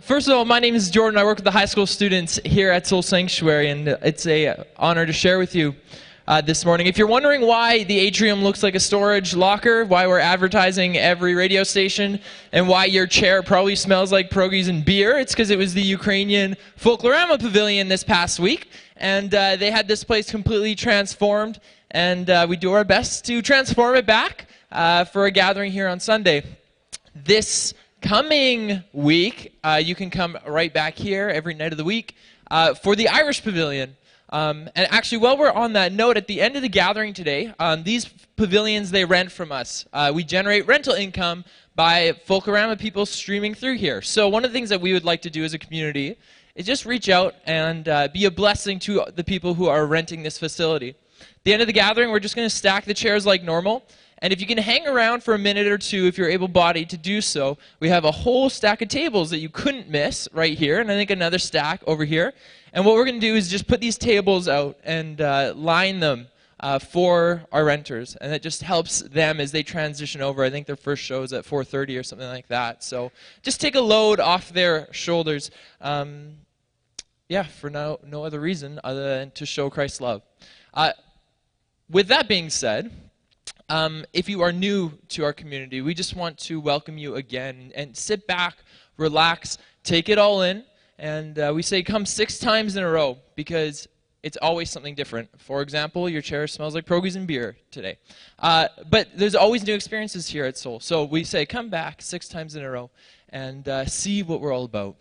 First of all, my name is Jordan. I work with the high school students here at Soul Sanctuary, and it's a honor to share with you uh, this morning. If you're wondering why the atrium looks like a storage locker, why we're advertising every radio station, and why your chair probably smells like pierogies and beer, it's because it was the Ukrainian Folklorama Pavilion this past week, and uh, they had this place completely transformed, and uh, we do our best to transform it back uh, for a gathering here on Sunday. This coming week, uh, you can come right back here every night of the week uh, for the Irish Pavilion. Um, and actually, while we're on that note, at the end of the gathering today, um, these pavilions they rent from us. Uh, we generate rental income by Folklorama people streaming through here. So one of the things that we would like to do as a community is just reach out and uh, be a blessing to the people who are renting this facility. At the end of the gathering, we're just going to stack the chairs like normal. And if you can hang around for a minute or two, if you're able bodied to do so, we have a whole stack of tables that you couldn't miss right here, and I think another stack over here. And what we're going to do is just put these tables out and uh, line them uh, for our renters, and that just helps them as they transition over. I think their first show is at 4:30 or something like that. So just take a load off their shoulders. Um, yeah, for no no other reason other than to show Christ's love. Uh, with that being said. Um, if you are new to our community, we just want to welcome you again and sit back, relax, take it all in. And uh, we say come six times in a row because it's always something different. For example, your chair smells like pierogies and beer today. Uh, but there's always new experiences here at Soul. So we say come back six times in a row and uh, see what we're all about.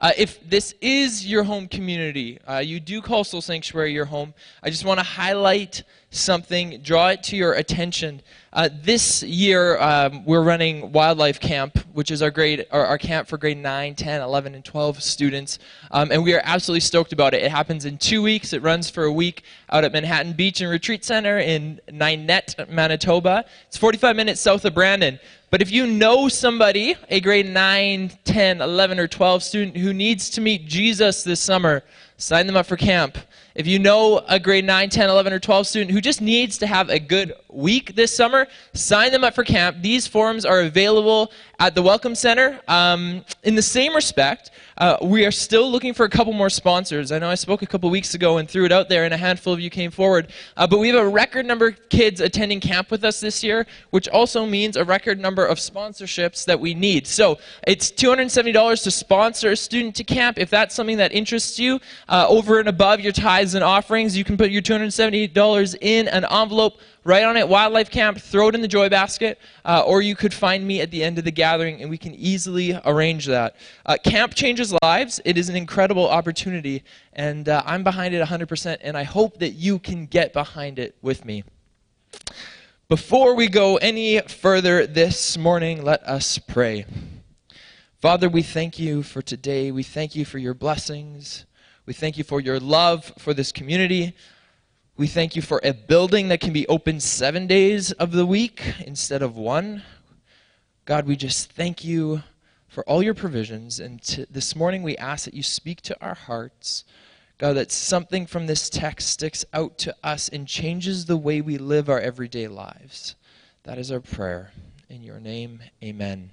Uh, if this is your home community, uh, you do call Soul Sanctuary your home, I just want to highlight something, draw it to your attention. Uh, this year, um, we're running Wildlife Camp, which is our grade, our, our, camp for grade 9, 10, 11, and 12 students. Um, and we are absolutely stoked about it. It happens in two weeks. It runs for a week out at Manhattan Beach and Retreat Center in Ninette, Manitoba. It's 45 minutes south of Brandon. But if you know somebody, a grade 9, 10, 11, or 12 student who needs to meet Jesus this summer, sign them up for camp. If you know a grade 9, 10, 11, or 12 student who just needs to have a good week this summer, sign them up for camp. These forms are available at the Welcome Center. Um, in the same respect, uh, we are still looking for a couple more sponsors. I know I spoke a couple weeks ago and threw it out there, and a handful of you came forward. Uh, but we have a record number of kids attending camp with us this year, which also means a record number of sponsorships that we need. So it's $270 to sponsor a student to camp. If that's something that interests you, uh, over and above your tithes and offerings, you can put your $270 in an envelope Write on it wildlife camp, throw it in the joy basket, uh, or you could find me at the end of the gathering and we can easily arrange that. Uh, camp changes lives. It is an incredible opportunity, and uh, I'm behind it 100%, and I hope that you can get behind it with me. Before we go any further this morning, let us pray. Father, we thank you for today. We thank you for your blessings. We thank you for your love for this community. We thank you for a building that can be open seven days of the week instead of one. God, we just thank you for all your provisions. And to, this morning we ask that you speak to our hearts. God, that something from this text sticks out to us and changes the way we live our everyday lives. That is our prayer. In your name, amen.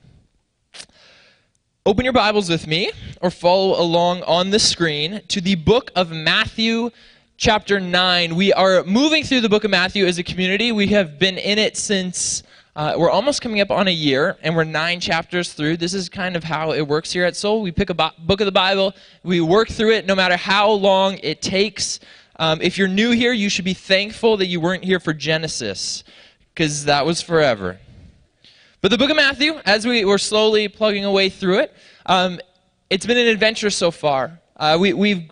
Open your Bibles with me or follow along on the screen to the book of Matthew chapter 9. We are moving through the book of Matthew as a community. We have been in it since uh, we're almost coming up on a year, and we're nine chapters through. This is kind of how it works here at Soul. We pick a book of the Bible, we work through it no matter how long it takes. Um, if you're new here, you should be thankful that you weren't here for Genesis, because that was forever. But the book of Matthew, as we were slowly plugging away through it, um, it's been an adventure so far. Uh, we, we've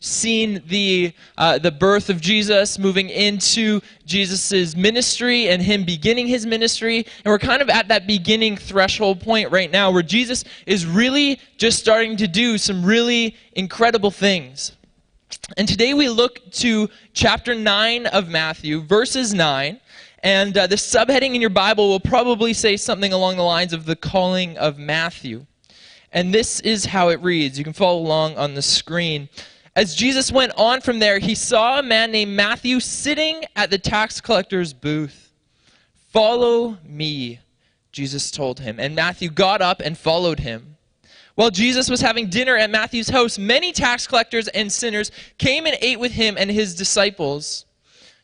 seen the, uh, the birth of Jesus, moving into Jesus' ministry and him beginning his ministry. And we're kind of at that beginning threshold point right now where Jesus is really just starting to do some really incredible things. And today we look to chapter 9 of Matthew, verses 9. And uh, the subheading in your Bible will probably say something along the lines of the calling of Matthew. And this is how it reads. You can follow along on the screen. As Jesus went on from there, he saw a man named Matthew sitting at the tax collector's booth. Follow me, Jesus told him. And Matthew got up and followed him. While Jesus was having dinner at Matthew's house, many tax collectors and sinners came and ate with him and his disciples.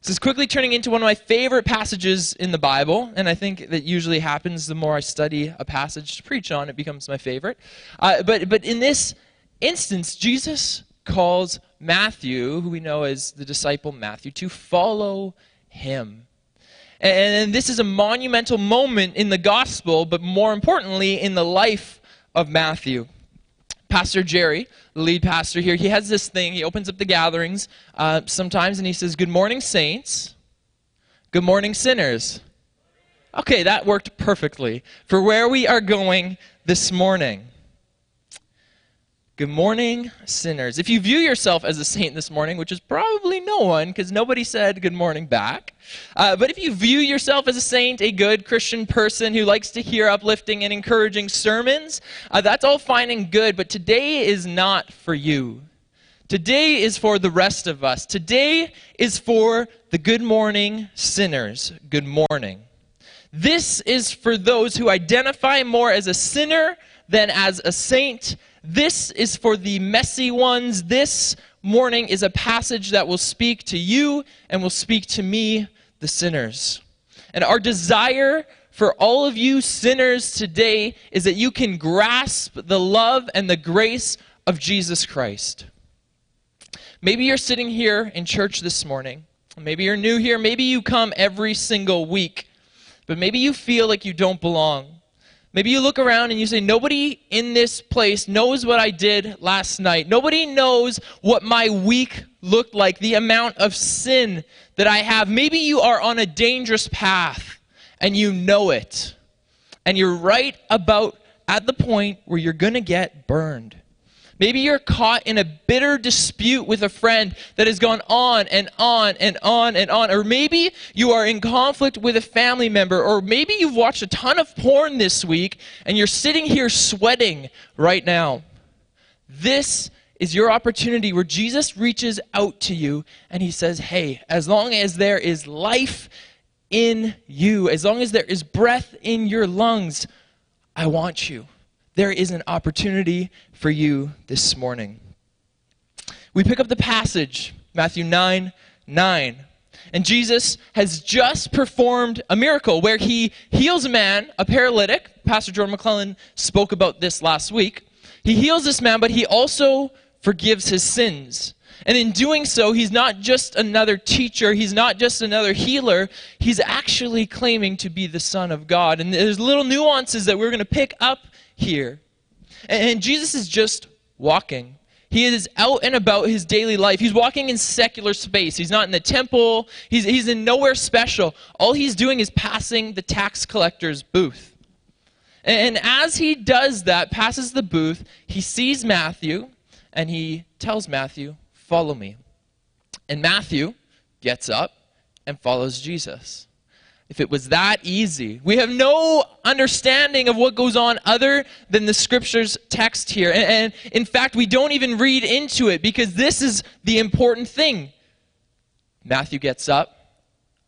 This is quickly turning into one of my favorite passages in the Bible, and I think that usually happens the more I study a passage to preach on, it becomes my favorite. Uh, but, but in this instance, Jesus calls Matthew, who we know as the disciple Matthew, to follow him. And this is a monumental moment in the gospel, but more importantly, in the life of Matthew. Pastor Jerry, the lead pastor here, he has this thing. He opens up the gatherings uh, sometimes and he says, Good morning, saints. Good morning, sinners. Okay, that worked perfectly for where we are going this morning. Good morning, sinners. If you view yourself as a saint this morning, which is probably no one, because nobody said good morning back, uh, but if you view yourself as a saint, a good Christian person who likes to hear uplifting and encouraging sermons, uh, that's all fine and good, but today is not for you. Today is for the rest of us. Today is for the good morning sinners. Good morning. This is for those who identify more as a sinner than as a saint this is for the messy ones. This morning is a passage that will speak to you and will speak to me, the sinners. And our desire for all of you sinners today is that you can grasp the love and the grace of Jesus Christ. Maybe you're sitting here in church this morning. Maybe you're new here. Maybe you come every single week. But maybe you feel like you don't belong. Maybe you look around and you say, Nobody in this place knows what I did last night. Nobody knows what my week looked like, the amount of sin that I have. Maybe you are on a dangerous path and you know it. And you're right about at the point where you're going to get burned. Maybe you're caught in a bitter dispute with a friend that has gone on and on and on and on. Or maybe you are in conflict with a family member. Or maybe you've watched a ton of porn this week and you're sitting here sweating right now. This is your opportunity where Jesus reaches out to you and he says, Hey, as long as there is life in you, as long as there is breath in your lungs, I want you there is an opportunity for you this morning. We pick up the passage, Matthew 9 9. And Jesus has just performed a miracle where he heals a man, a paralytic. Pastor Jordan McClellan spoke about this last week. He heals this man, but he also forgives his sins. And in doing so, he's not just another teacher, he's not just another healer, he's actually claiming to be the Son of God. And there's little nuances that we're going to pick up here. And Jesus is just walking. He is out and about his daily life. He's walking in secular space. He's not in the temple. He's, he's in nowhere special. All he's doing is passing the tax collector's booth. And as he does that, passes the booth, he sees Matthew and he tells Matthew, Follow me. And Matthew gets up and follows Jesus if it was that easy. We have no understanding of what goes on other than the scripture's text here. And, and, in fact, we don't even read into it because this is the important thing. Matthew gets up,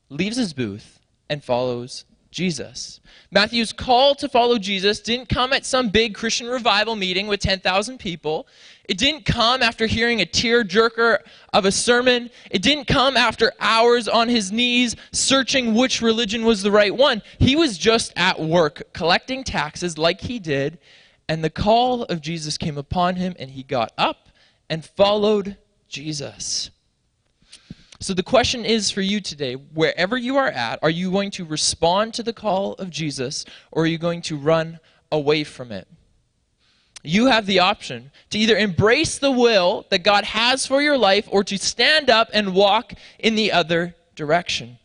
leaves his booth, and follows Jesus. Matthew's call to follow Jesus didn't come at some big Christian revival meeting with 10,000 people. It didn't come after hearing a tear-jerker of a sermon. It didn't come after hours on his knees searching which religion was the right one. He was just at work collecting taxes like he did, and the call of Jesus came upon him, and he got up and followed Jesus. So the question is for you today, wherever you are at, are you going to respond to the call of Jesus or are you going to run away from it? You have the option to either embrace the will that God has for your life or to stand up and walk in the other direction.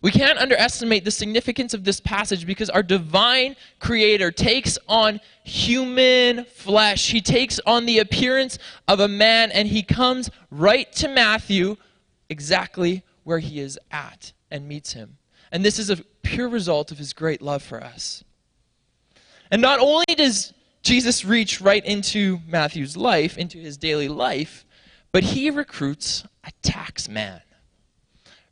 We can't underestimate the significance of this passage because our divine creator takes on human flesh. He takes on the appearance of a man and he comes right to Matthew exactly where he is at and meets him. And this is a pure result of his great love for us. And not only does Jesus reach right into Matthew's life, into his daily life, but he recruits a tax man.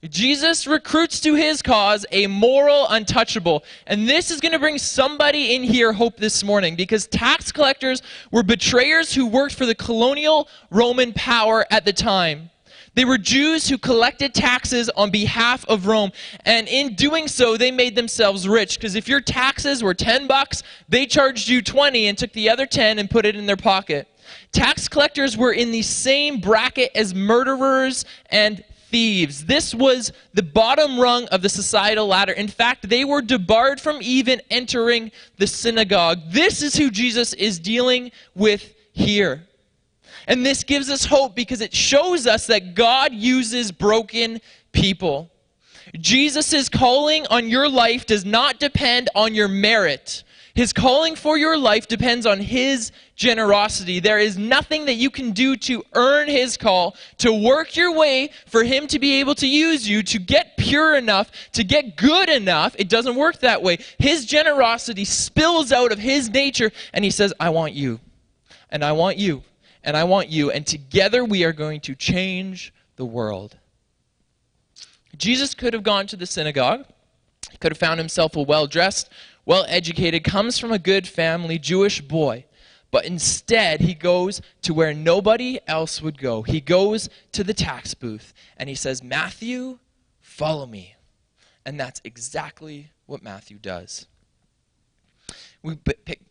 Jesus recruits to his cause a moral untouchable. And this is going to bring somebody in here hope this morning because tax collectors were betrayers who worked for the colonial Roman power at the time. They were Jews who collected taxes on behalf of Rome. And in doing so, they made themselves rich. Because if your taxes were 10 bucks, they charged you 20 and took the other 10 and put it in their pocket. Tax collectors were in the same bracket as murderers and thieves. This was the bottom rung of the societal ladder. In fact, they were debarred from even entering the synagogue. This is who Jesus is dealing with here. And this gives us hope because it shows us that God uses broken people. Jesus' calling on your life does not depend on your merit. His calling for your life depends on His generosity. There is nothing that you can do to earn His call, to work your way for Him to be able to use you, to get pure enough, to get good enough. It doesn't work that way. His generosity spills out of His nature, and He says, I want you, and I want you, and I want you, and together we are going to change the world. Jesus could have gone to the synagogue. He could have found himself a well dressed, well educated, comes from a good family, Jewish boy. But instead, he goes to where nobody else would go. He goes to the tax booth and he says, Matthew, follow me. And that's exactly what Matthew does. We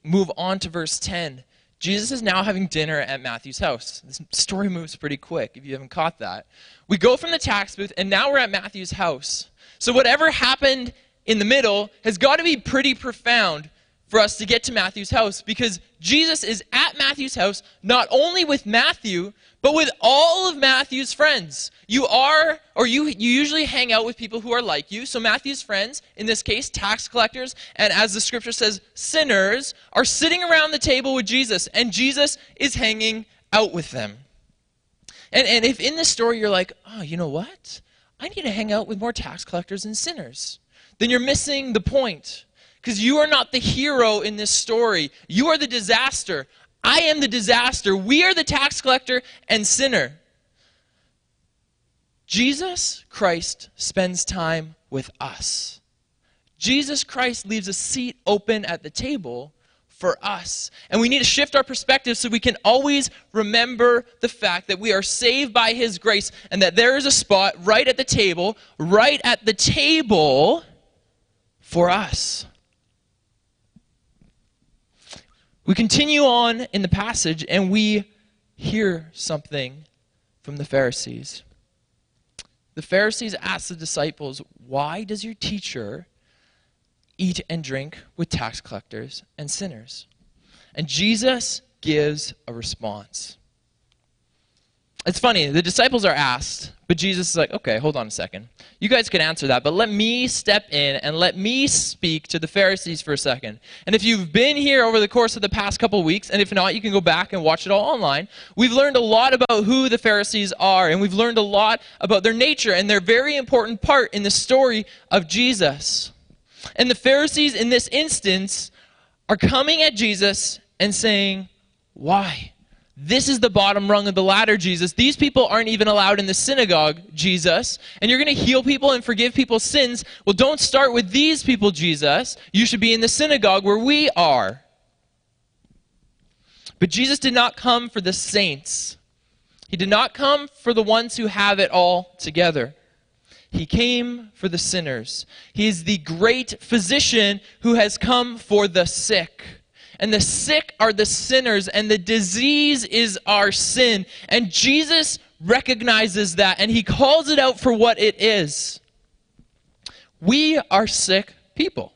move on to verse 10. Jesus is now having dinner at Matthew's house. This story moves pretty quick if you haven't caught that. We go from the tax booth, and now we're at Matthew's house. So, whatever happened in the middle has got to be pretty profound for us to get to Matthew's house because Jesus is at Matthew's house not only with Matthew, but with all of Matthew's friends. You are, or you, you usually hang out with people who are like you. So Matthew's friends, in this case, tax collectors, and as the scripture says, sinners, are sitting around the table with Jesus, and Jesus is hanging out with them. And, and if in this story you're like, oh, you know what? I need to hang out with more tax collectors and sinners then you're missing the point. Because you are not the hero in this story. You are the disaster. I am the disaster. We are the tax collector and sinner. Jesus Christ spends time with us. Jesus Christ leaves a seat open at the table for us. And we need to shift our perspective so we can always remember the fact that we are saved by His grace and that there is a spot right at the table, right at the table for us. We continue on in the passage and we hear something from the Pharisees. The Pharisees ask the disciples, Why does your teacher eat and drink with tax collectors and sinners? And Jesus gives a response. It's funny, the disciples are asked, but Jesus is like, okay, hold on a second. You guys can answer that, but let me step in and let me speak to the Pharisees for a second. And if you've been here over the course of the past couple weeks, and if not, you can go back and watch it all online, we've learned a lot about who the Pharisees are, and we've learned a lot about their nature, and they're very important part in the story of Jesus. And the Pharisees, in this instance, are coming at Jesus and saying, Why? This is the bottom rung of the ladder, Jesus. These people aren't even allowed in the synagogue, Jesus. And you're going to heal people and forgive people's sins. Well, don't start with these people, Jesus. You should be in the synagogue where we are. But Jesus did not come for the saints, He did not come for the ones who have it all together. He came for the sinners. He is the great physician who has come for the sick and the sick are the sinners, and the disease is our sin. And Jesus recognizes that, and he calls it out for what it is. We are sick people.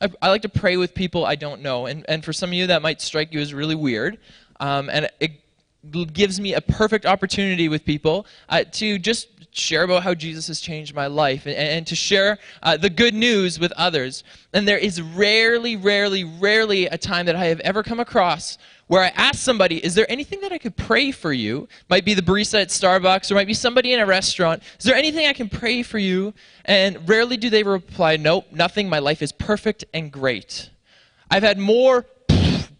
I, I like to pray with people I don't know, and, and for some of you, that might strike you as really weird. Um, and it, gives me a perfect opportunity with people uh, to just share about how Jesus has changed my life and, and to share uh, the good news with others. And there is rarely, rarely, rarely a time that I have ever come across where I ask somebody, Is there anything that I could pray for you? Might be the barista at Starbucks or might be somebody in a restaurant. Is there anything I can pray for you? And rarely do they reply, Nope, nothing. My life is perfect and great. I've had more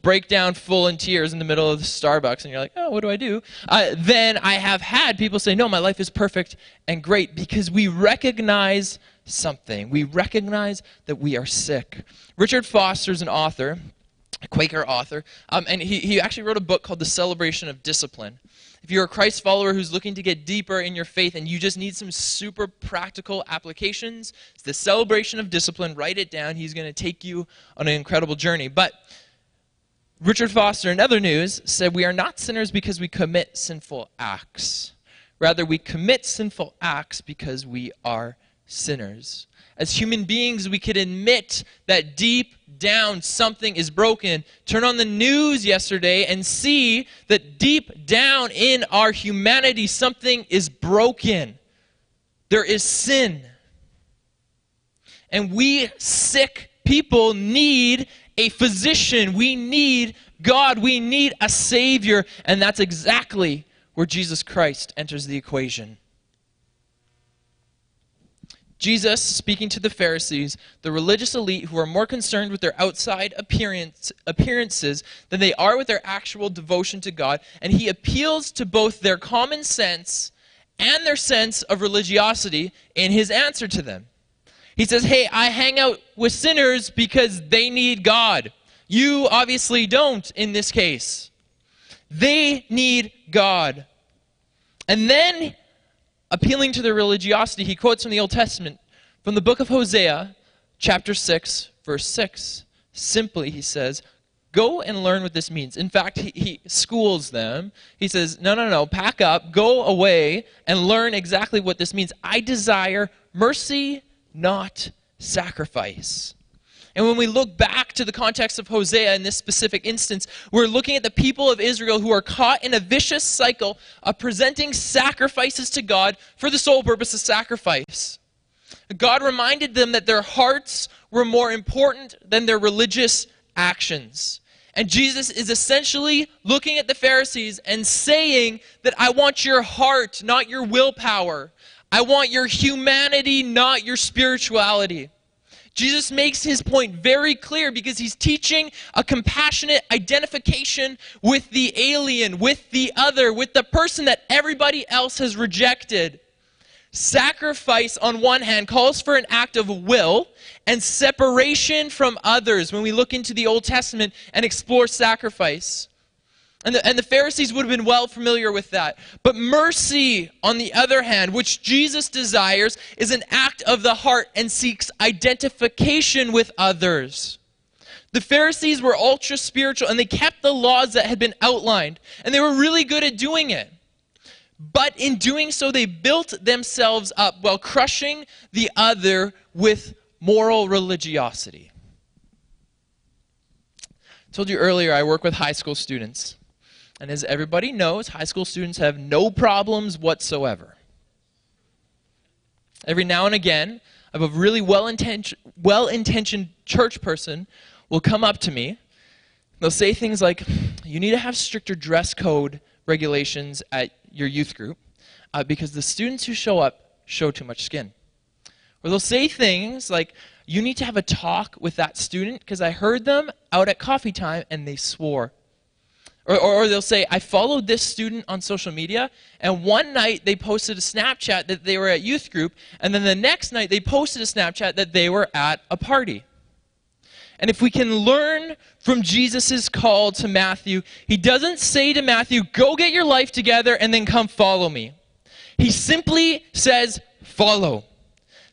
break down full in tears in the middle of the Starbucks, and you're like, oh, what do I do? Uh, then I have had people say, no, my life is perfect and great because we recognize something. We recognize that we are sick. Richard Foster is an author, a Quaker author, um, and he, he actually wrote a book called The Celebration of Discipline. If you're a Christ follower who's looking to get deeper in your faith and you just need some super practical applications, it's the celebration of discipline. Write it down. He's going to take you on an incredible journey. But Richard Foster, in other news, said, We are not sinners because we commit sinful acts. Rather, we commit sinful acts because we are sinners. As human beings, we could admit that deep down something is broken. Turn on the news yesterday and see that deep down in our humanity, something is broken. There is sin. And we sick people need a physician. We need God. We need a Savior. And that's exactly where Jesus Christ enters the equation. Jesus, speaking to the Pharisees, the religious elite who are more concerned with their outside appearance, appearances than they are with their actual devotion to God, and he appeals to both their common sense and their sense of religiosity in his answer to them. He says, Hey, I hang out with sinners because they need God. You obviously don't in this case. They need God. And then, appealing to their religiosity, he quotes from the Old Testament, from the book of Hosea, chapter 6, verse 6. Simply, he says, Go and learn what this means. In fact, he, he, schools them. He says, No, no, no, pack up, go away, and learn exactly what this means. I desire mercy not sacrifice. And when we look back to the context of Hosea in this specific instance, we're looking at the people of Israel who are caught in a vicious cycle of presenting sacrifices to God for the sole purpose of sacrifice. God reminded them that their hearts were more important than their religious actions. And Jesus is essentially looking at the Pharisees and saying that I want your heart, not your willpower. I want your humanity, not your spirituality. Jesus makes his point very clear because he's teaching a compassionate identification with the alien, with the other, with the person that everybody else has rejected. Sacrifice, on one hand, calls for an act of will and separation from others when we look into the Old Testament and explore sacrifice. And the, and the Pharisees would have been well familiar with that. But mercy, on the other hand, which Jesus desires, is an act of the heart and seeks identification with others. The Pharisees were ultra spiritual and they kept the laws that had been outlined, and they were really good at doing it. But in doing so, they built themselves up while crushing the other with moral religiosity. I told you earlier, I work with high school students. And as everybody knows, high school students have no problems whatsoever. Every now and again, I have a really well intentioned, well intentioned church person will come up to me. They'll say things like, You need to have stricter dress code regulations at your youth group uh, because the students who show up show too much skin. Or they'll say things like, You need to have a talk with that student because I heard them out at coffee time and they swore or, or, they'll say, I followed this student on social media, and one night they posted a Snapchat that they were at youth group, and then the next night they posted a Snapchat that they were at a party. And if we can learn from Jesus' call to Matthew, he doesn't say to Matthew, Go get your life together and then come follow me. He simply says, Follow.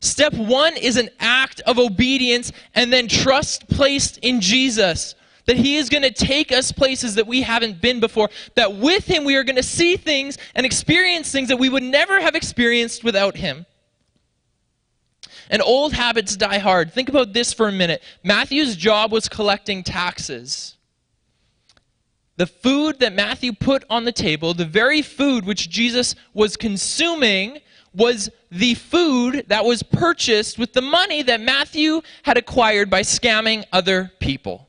Step one is an act of obedience and then trust placed in Jesus that He is going to take us places that we haven't been before, that with Him we are going to see things and experience things that we would never have experienced without Him. And old habits die hard. Think about this for a minute. Matthew's job was collecting taxes. the food that Matthew put on the table, the very food which Jesus was consuming, was the food that was purchased with the money that Matthew had acquired by scamming other people.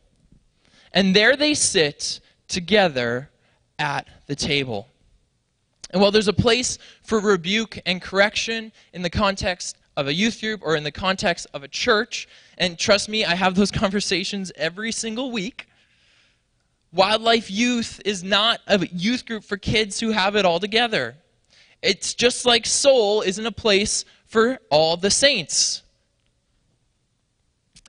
And there they sit together at the table. And while there's a place for rebuke and correction in the context of a youth group or in the context of a church, and trust me, I have those conversations every single week. Wildlife Youth is not a youth group for kids who have it all together. It's just like Soul isn't a place for all the saints.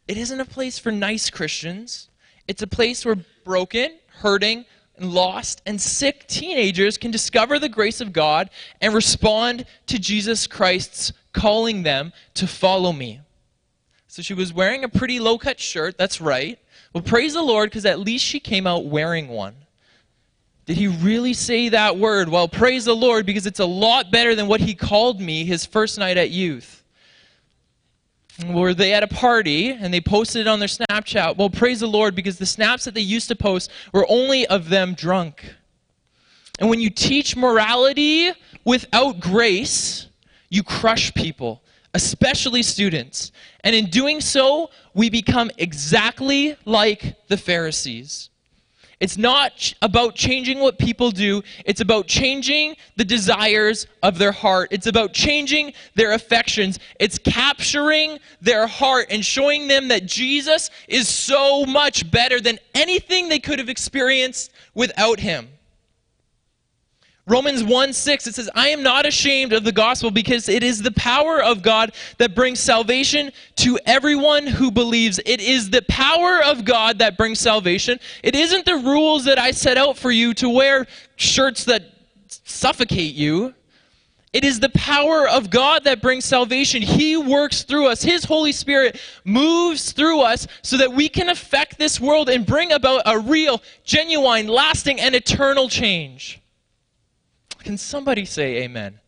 It isn't a place for nice Christians. It's a place where broken, hurting, lost and sick teenagers can discover the grace of God and respond to Jesus Christ's calling them to follow me. So she was wearing a pretty low cut shirt, that's right. Well, praise the Lord because at least she came out wearing one. Did he really say that word? Well, praise the Lord because it's a lot better than what he called me his first night at youth were they at a party and they posted it on their Snapchat. Well, praise the Lord because the snaps that they used to post were only of them drunk. And when you teach morality without grace, you crush people, especially students. And in doing so, we become exactly like the Pharisees. It's not about changing what people do, it's about changing the desires of their heart. It's about changing their affections. It's capturing their heart and showing them that Jesus is so much better than anything they could have experienced without him. Romans 1 6, it says, I am not ashamed of the gospel because it is the power of God that brings salvation to everyone who believes. It is the power of God that brings salvation. It isn't the rules that I set out for you to wear shirts that suffocate you. It is the power of God that brings salvation. He works through us. His Holy Spirit moves through us so that we can affect this world and bring about a real, genuine, lasting, and eternal change. Can somebody say amen?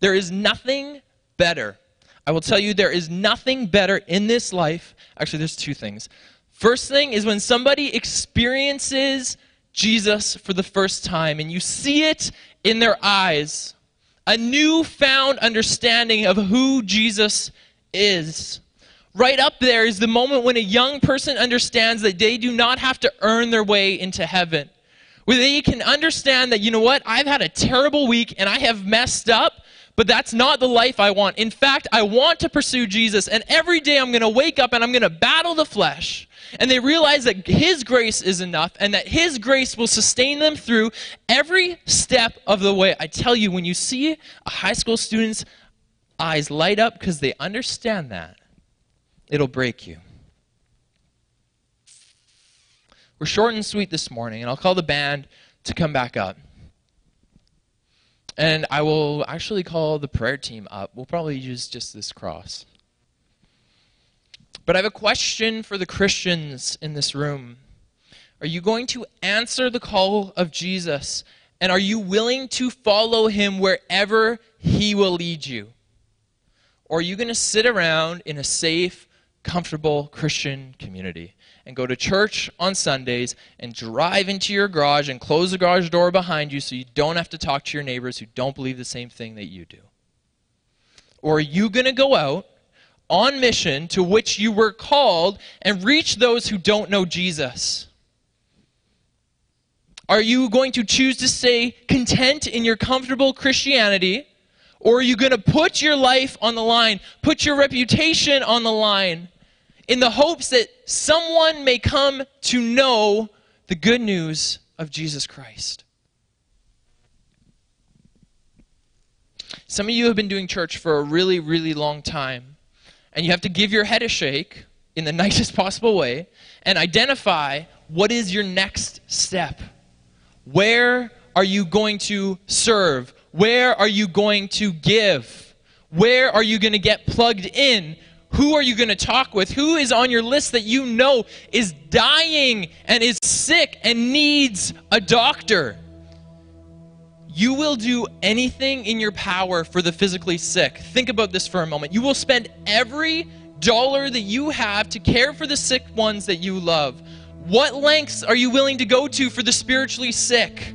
There is nothing better. I will tell you, there is nothing better in this life. Actually, there's two things. First thing is when somebody experiences Jesus for the first time and you see it in their eyes a newfound understanding of who Jesus is. Right up there is the moment when a young person understands that they do not have to earn their way into heaven where they can understand that, you know what, I've had a terrible week and I have messed up, but that's not the life I want. In fact, I want to pursue Jesus, and every day I'm going to wake up and I'm going to battle the flesh. And they realize that His grace is enough and that His grace will sustain them through every step of the way. I tell you, when you see a high school student's eyes light up because they understand that, it'll break you. We're short and sweet this morning, and I'll call the band to come back up. And I will actually call the prayer team up. We'll probably use just this cross. But I have a question for the Christians in this room. Are you going to answer the call of Jesus? And are you willing to follow him wherever he will lead you? Or are you going to sit around in a safe, comfortable Christian community? And go to church on Sundays and drive into your garage and close the garage door behind you so you don't have to talk to your neighbors who don't believe the same thing that you do? Or are you going to go out on mission to which you were called and reach those who don't know Jesus? Are you going to choose to stay content in your comfortable Christianity? Or are you going to put your life on the line, put your reputation on the line, in the hopes that someone may come to know the good news of Jesus Christ. Some of you have been doing church for a really, really long time, and you have to give your head a shake in the nicest possible way and identify what is your next step. Where are you going to serve? Where are you going to give? Where are you going to get plugged in who are you going to talk with? Who is on your list that you know is dying and is sick and needs a doctor? You will do anything in your power for the physically sick. Think about this for a moment. You will spend every dollar that you have to care for the sick ones that you love. What lengths are you willing to go to for the spiritually sick?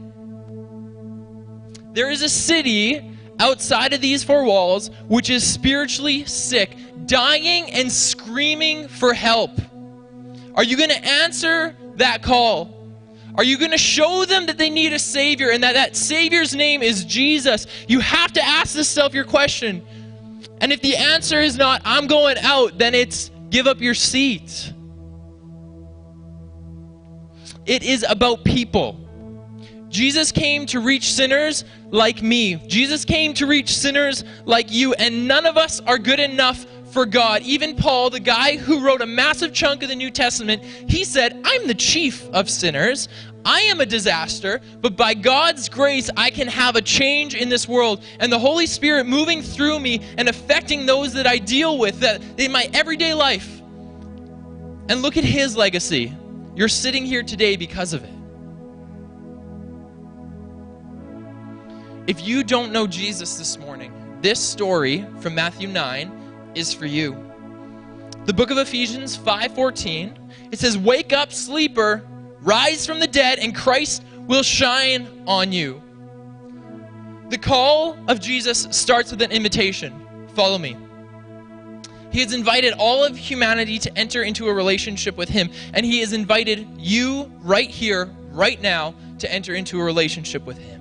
There is a city outside of these four walls which is spiritually sick, dying and screaming for help. Are you going to answer that call? Are you going to show them that they need a Savior and that that Savior's name is Jesus? You have to ask yourself your question. And if the answer is not, I'm going out, then it's give up your seat. It is about people. Jesus came to reach sinners like me. Jesus came to reach sinners like you, and none of us are good enough for God. Even Paul, the guy who wrote a massive chunk of the New Testament, he said, I'm the chief of sinners. I am a disaster, but by God's grace, I can have a change in this world. And the Holy Spirit moving through me and affecting those that I deal with that in my everyday life. And look at his legacy. You're sitting here today because of it. If you don't know Jesus this morning, this story from Matthew 9 is for you. The book of Ephesians 5:14, it says, "Wake up, sleeper, rise from the dead, and Christ will shine on you." The call of Jesus starts with an invitation. Follow me. He has invited all of humanity to enter into a relationship with Him, and He has invited you right here, right now, to enter into a relationship with Him.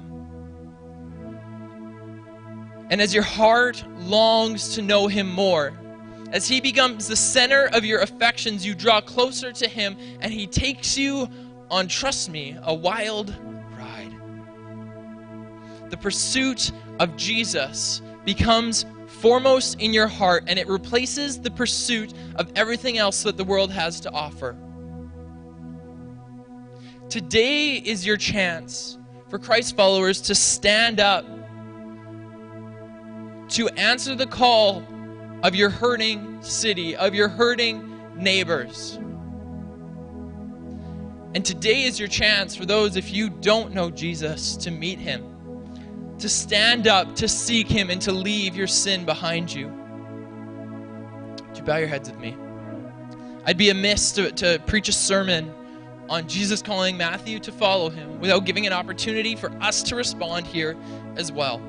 And as your heart longs to know Him more, as He becomes the center of your affections, you draw closer to Him, and He takes you on, trust me, a wild ride. The pursuit of Jesus becomes foremost in your heart, and it replaces the pursuit of everything else that the world has to offer. Today is your chance for Christ followers to stand up, to answer the call of your hurting city, of your hurting neighbors. And today is your chance for those, if you don't know Jesus, to meet him to stand up, to seek Him, and to leave your sin behind you. Would you bow your heads with me? I'd be amiss to, to preach a sermon on Jesus calling Matthew to follow him without giving an opportunity for us to respond here as well.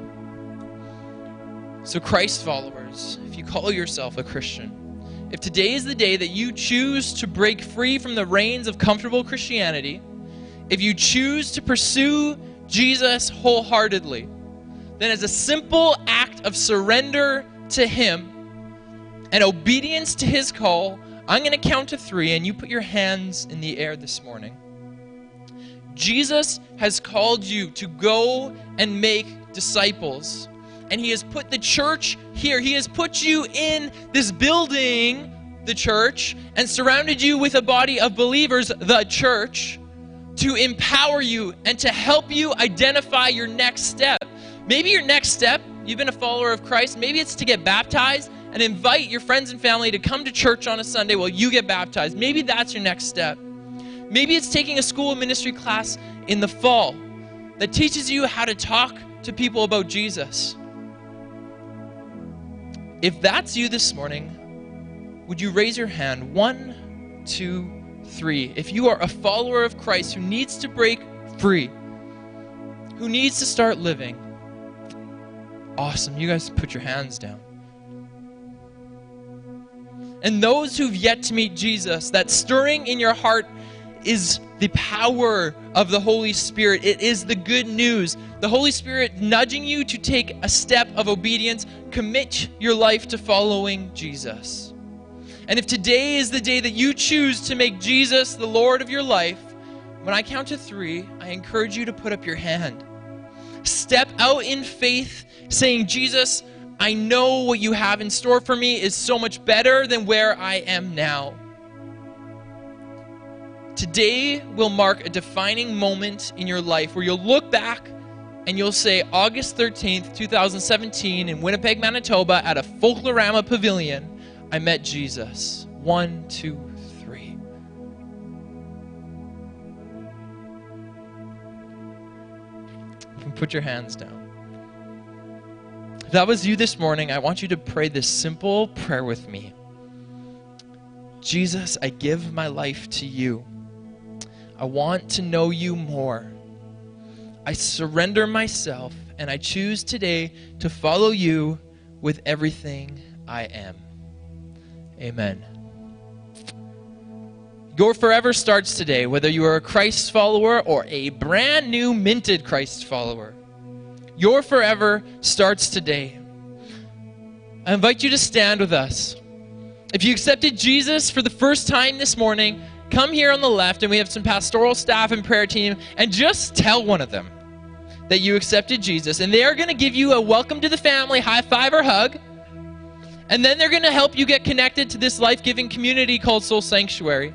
So, Christ followers, if you call yourself a Christian, if today is the day that you choose to break free from the reins of comfortable Christianity, if you choose to pursue Jesus wholeheartedly, then as a simple act of surrender to Him and obedience to His call, I'm going to count to three, and you put your hands in the air this morning. Jesus has called you to go and make disciples. And He has put the church here. He has put you in this building, the church, and surrounded you with a body of believers, the church, to empower you and to help you identify your next step. Maybe your next step, you've been a follower of Christ, maybe it's to get baptized and invite your friends and family to come to church on a Sunday while you get baptized. Maybe that's your next step. Maybe it's taking a school ministry class in the fall that teaches you how to talk to people about Jesus. If that's you this morning, would you raise your hand? One, two, three. If you are a follower of Christ who needs to break free, who needs to start living, Awesome. You guys put your hands down. And those who've yet to meet Jesus, that stirring in your heart is the power of the Holy Spirit. It is the good news. The Holy Spirit nudging you to take a step of obedience, commit your life to following Jesus. And if today is the day that you choose to make Jesus the Lord of your life, when I count to three, I encourage you to put up your hand. Step out in faith saying, Jesus, I know what you have in store for me is so much better than where I am now. Today will mark a defining moment in your life where you'll look back and you'll say, August 13th, 2017, in Winnipeg, Manitoba, at a Folklorama Pavilion, I met Jesus. One, two, three. Put your hands down. If that was you this morning, I want you to pray this simple prayer with me Jesus, I give my life to you. I want to know you more. I surrender myself and I choose today to follow you with everything I am. Amen. Your forever starts today, whether you are a Christ follower or a brand new minted Christ follower. Your forever starts today. I invite you to stand with us. If you accepted Jesus for the first time this morning, come here on the left, and we have some pastoral staff and prayer team, and just tell one of them that you accepted Jesus. And they are going to give you a welcome to the family high five or hug. And then they're going to help you get connected to this life giving community called Soul Sanctuary.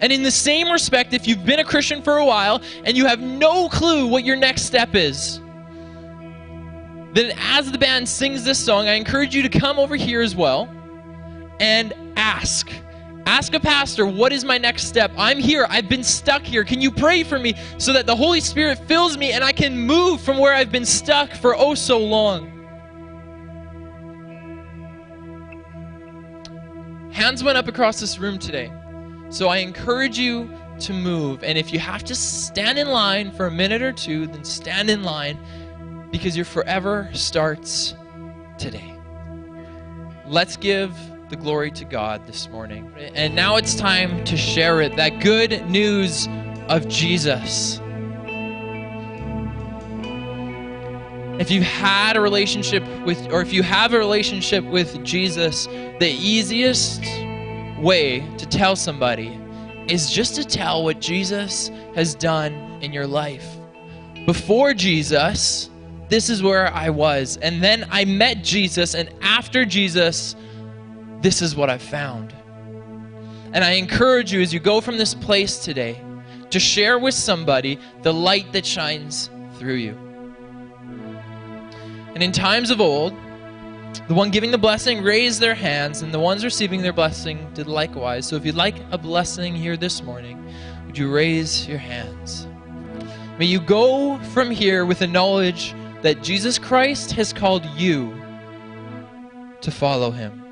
And in the same respect, if you've been a Christian for a while and you have no clue what your next step is, then as the band sings this song, I encourage you to come over here as well and ask. Ask a pastor, what is my next step? I'm here. I've been stuck here. Can you pray for me so that the Holy Spirit fills me and I can move from where I've been stuck for oh so long? Hands went up across this room today. So I encourage you to move. And if you have to stand in line for a minute or two, then stand in line because your forever starts today. Let's give the glory to God this morning. And now it's time to share it that good news of Jesus. If you've had a relationship with, or if you have a relationship with Jesus, the easiest way to tell somebody is just to tell what Jesus has done in your life. Before Jesus, this is where I was. And then I met Jesus, and after Jesus, this is what I've found. And I encourage you as you go from this place today to share with somebody the light that shines through you. And in times of old, the one giving the blessing raised their hands, and the ones receiving their blessing did likewise. So if you'd like a blessing here this morning, would you raise your hands? May you go from here with the knowledge that Jesus Christ has called you to follow him.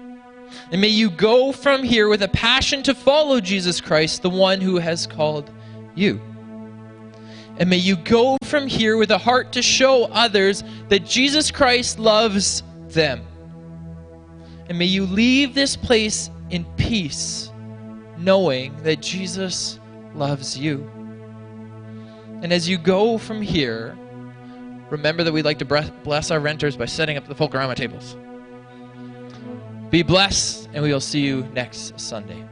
And may you go from here with a passion to follow Jesus Christ, the one who has called you. And may you go from here with a heart to show others that Jesus Christ loves them. And may you leave this place in peace, knowing that Jesus loves you. And as you go from here, remember that we'd like to bless our renters by setting up the Folklorama tables. Be blessed, and we will see you next Sunday.